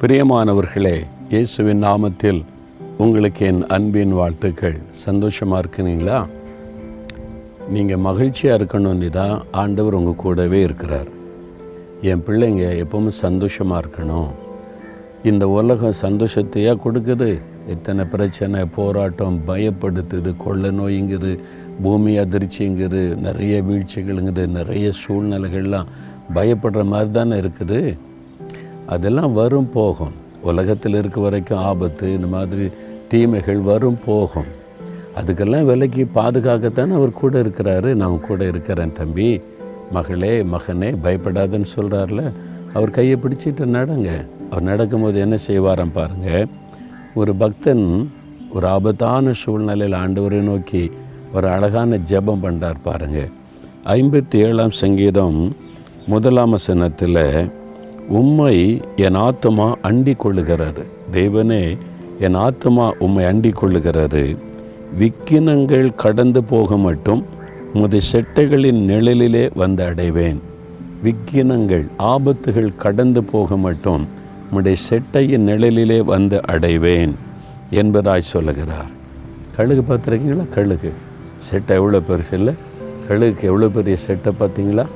பிரியமானவர்களே இயேசுவின் நாமத்தில் உங்களுக்கு என் அன்பின் வாழ்த்துக்கள். சந்தோஷமாக இருக்கிறீங்களா நீங்கள் மகிழ்ச்சியாக இருக்கணும்னு தான் ஆண்டவர் உங்கள் கூடவே இருக்கிறார். என் பிள்ளைங்க எப்பவும் சந்தோஷமாக இருக்கணும். இந்த உலகம் சந்தோஷத்தையே கொடுக்குது? எத்தனை பிரச்சனை போராட்டம் பயப்படுத்துது கொள்ள நோய்ங்குது பூமி அதிர்ச்சிங்குது நிறைய வீழ்ச்சிகளுங்குது நிறைய சூழ்நிலைகள்லாம் பயப்படுற மாதிரி தானே இருக்குது? அதெல்லாம் வரும் போகும். உலகத்தில் இருக்க வரைக்கும் ஆபத்து இந்த மாதிரி தீமைகள் வரும் போகும். அதுக்கெல்லாம் விலைக்கு பாதுகாக்கத்தானே அவர் கூட இருக்கிறாரு. நான் கூட இருக்கிறேன் தம்பி. மகளே மகனே பயப்படாதன்னு சொல்கிறார்ல அவர் கையை பிடிச்சிட்டு நடங்க. அவர் நடக்கும்போது என்ன செய்வாராம் பாருங்கள் ஒரு பக்தன் ஒரு ஆபத்தான சூழ்நிலையில் ஆண்டவரை நோக்கி ஒரு அழகான ஜெபம் பண்ணுறார் பாருங்கள் ஐம்பத்தி ஏழாம் சங்கீதம் முதலாம் வசனத்தில் உம்மை என் ஆத்மா அண்டி கொள்ளுகிறாரு தேவனே என் ஆத்மா உம்மை அண்டி கொள்ளுகிறாரு விக்கினங்கள் கடந்து போக மட்டும் உமது செட்டைகளின் நிழலிலே வந்து அடைவேன். விக்கினங்கள் ஆபத்துகள் கடந்து போக மட்டும் உம்முடைய செட்டையின் நிழலிலே வந்து அடைவேன் என்பதாய் சொல்லுகிறார். கழுகு பார்த்துருக்கீங்களா? கழுகு. செட்டை எவ்வளோ பெருசு இல்லை? கழுகுக்கு எவ்வளோ பெரிய செட்டை பார்த்தீங்களா?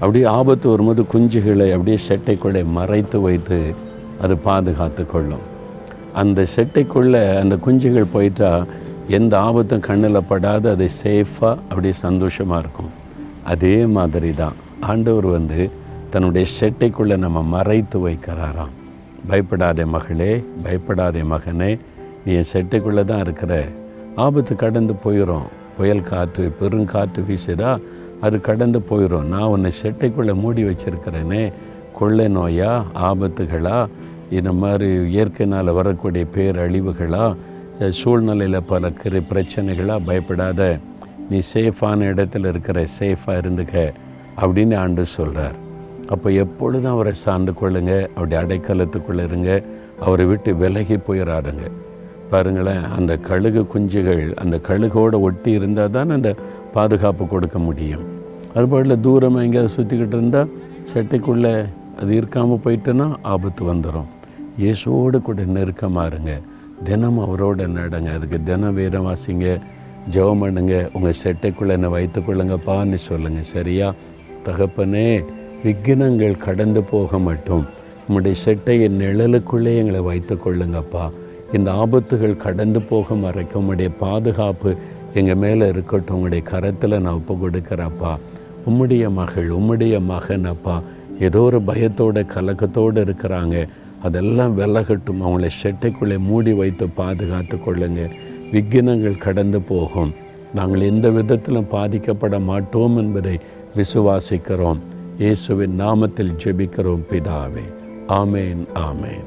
அப்படியே ஆபத்து வரும்போது குஞ்சுகளை அப்படியே செட்டைக்குள்ளே மறைத்து வைத்து அது பாதுகாத்து கொள்ளும். அந்த செட்டைக்குள்ளே அந்த குஞ்சுகள் போயிட்டால் எந்த ஆபத்தும் கண்ணில் படாது அது சேஃபாக அப்படியே சந்தோஷமாக இருக்கும். அதே மாதிரி தான் ஆண்டவர் வந்து தன்னுடைய செட்டைக்குள்ளே நம்ம மறைத்து வைக்கிறாராம். பயப்படாதே மகளே பயப்படாதே மகனே நீ என் செட்டைக்குள்ளே தான் இருக்கிற. ஆபத்து கடந்து போயிடும் புயல் காற்று பெருங்காற்று வீசுதா அது கடந்து போயிடும் நான் உன்னை செட்டைக்குள்ளே மூடி வச்சிருக்கிறேனே. கொள்ளை நோயா ஆபத்துகளா? இந்த மாதிரி இயற்கையினால் வரக்கூடிய பேரழிவுகளா? சூழ்நிலையில் பல கிரு பிரச்சனைகளாக பயப்படாத. நீ சேஃபான இடத்துல இருக்கிற சேஃபாக இருந்துக்க அப்படின்னு ஆண்டு சொல்கிறார் அப்போ எப்பொழுதும் அவரை சார்ந்து கொள்ளுங்க. அவருடைய அடைக்கலத்துக்குள்ளே இருங்க. அவரை விட்டு விலகி போயிடாருங்க பாருங்களேன் அந்த கழுகு குஞ்சுகள் அந்த கழுகோடு ஒட்டி இருந்தால் தான் அந்த பாதுகாப்பு கொடுக்க முடியும். அதுபோல் தூரமாக எங்கேயாவது சுற்றிக்கிட்டு இருந்தால் செட்டைக்குள்ளே அது இருக்காமல் போயிட்டுன்னா ஆபத்து வந்துடும் இயேசுவோடு கூட நெருக்கமாக இருங்க. தினம் அவரோட நடங்க. அதுக்கு தினம் வீரம் வாசிங்க ஜெபம் பண்ணுங்க. உங்கள் செட்டைக்குள்ளே என்னை வைத்துக்கொள்ளுங்கப்பான்னு சொல்லுங்கள் சரியா? தகப்பனே விக்னங்கள் கடந்து போக மட்டும். உம்முடைய செட்டையின் நிழலுக்குள்ளே எங்களை வைத்து கொள்ளுங்கப்பா. இந்த ஆபத்துகள் கடந்து போக வரைக்கும் உம்முடைய பாதுகாப்பு எங்கள் மேலே இருக்கட்டும் உங்களுடைய கரத்தில் நான் ஒப்பு கொடுக்குறப்பா உம்முடைய மகள் உம்முடைய மகன் அப்பா ஏதோ ஒரு பயத்தோட கலக்கத்தோடு இருக்கிறாங்க. அதெல்லாம் விலகட்டும் அவங்கள செட்டைக்குள்ளே மூடி வைத்து பாதுகாத்து கொள்ளுங்க. விக்னங்கள் கடந்து போகும். நாங்கள் எந்த விதத்திலும் பாதிக்கப்பட மாட்டோம் என்பதை விசுவாசிக்கிறோம். இயேசுவின் நாமத்தில் ஜெபிக்கிறோம் பிதாவே. ஆமேன் ஆமேன்.